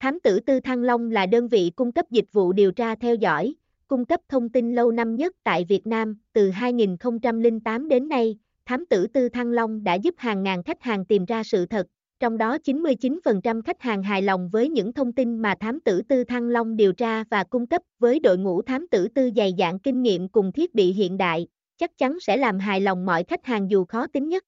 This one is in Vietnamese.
Thám tử Tư Thăng Long là đơn vị cung cấp dịch vụ điều tra theo dõi, cung cấp thông tin lâu năm nhất tại Việt Nam, từ 2008 đến nay, thám tử Tư Thăng Long đã giúp hàng ngàn khách hàng tìm ra sự thật, trong đó 99% khách hàng hài lòng với những thông tin mà thám tử Tư Thăng Long điều tra và cung cấp với đội ngũ thám tử tư dày dạn kinh nghiệm cùng thiết bị hiện đại, chắc chắn sẽ làm hài lòng mọi khách hàng dù khó tính nhất.